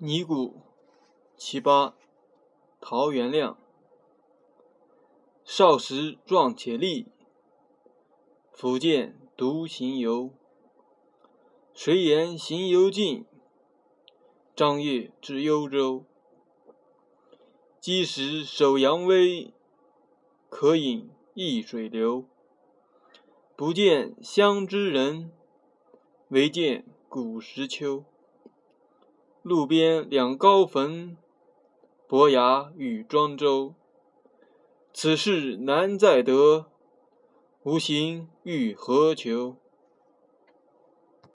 尼姑七八，陶元亮。少时壮且力，福建独行游。谁言行游近？张掖至幽州。积石守阳威，可饮易水流。不见乡之人，唯见古时秋。路边两高坟，伯牙与庄周。此事难再得，无行欲何求？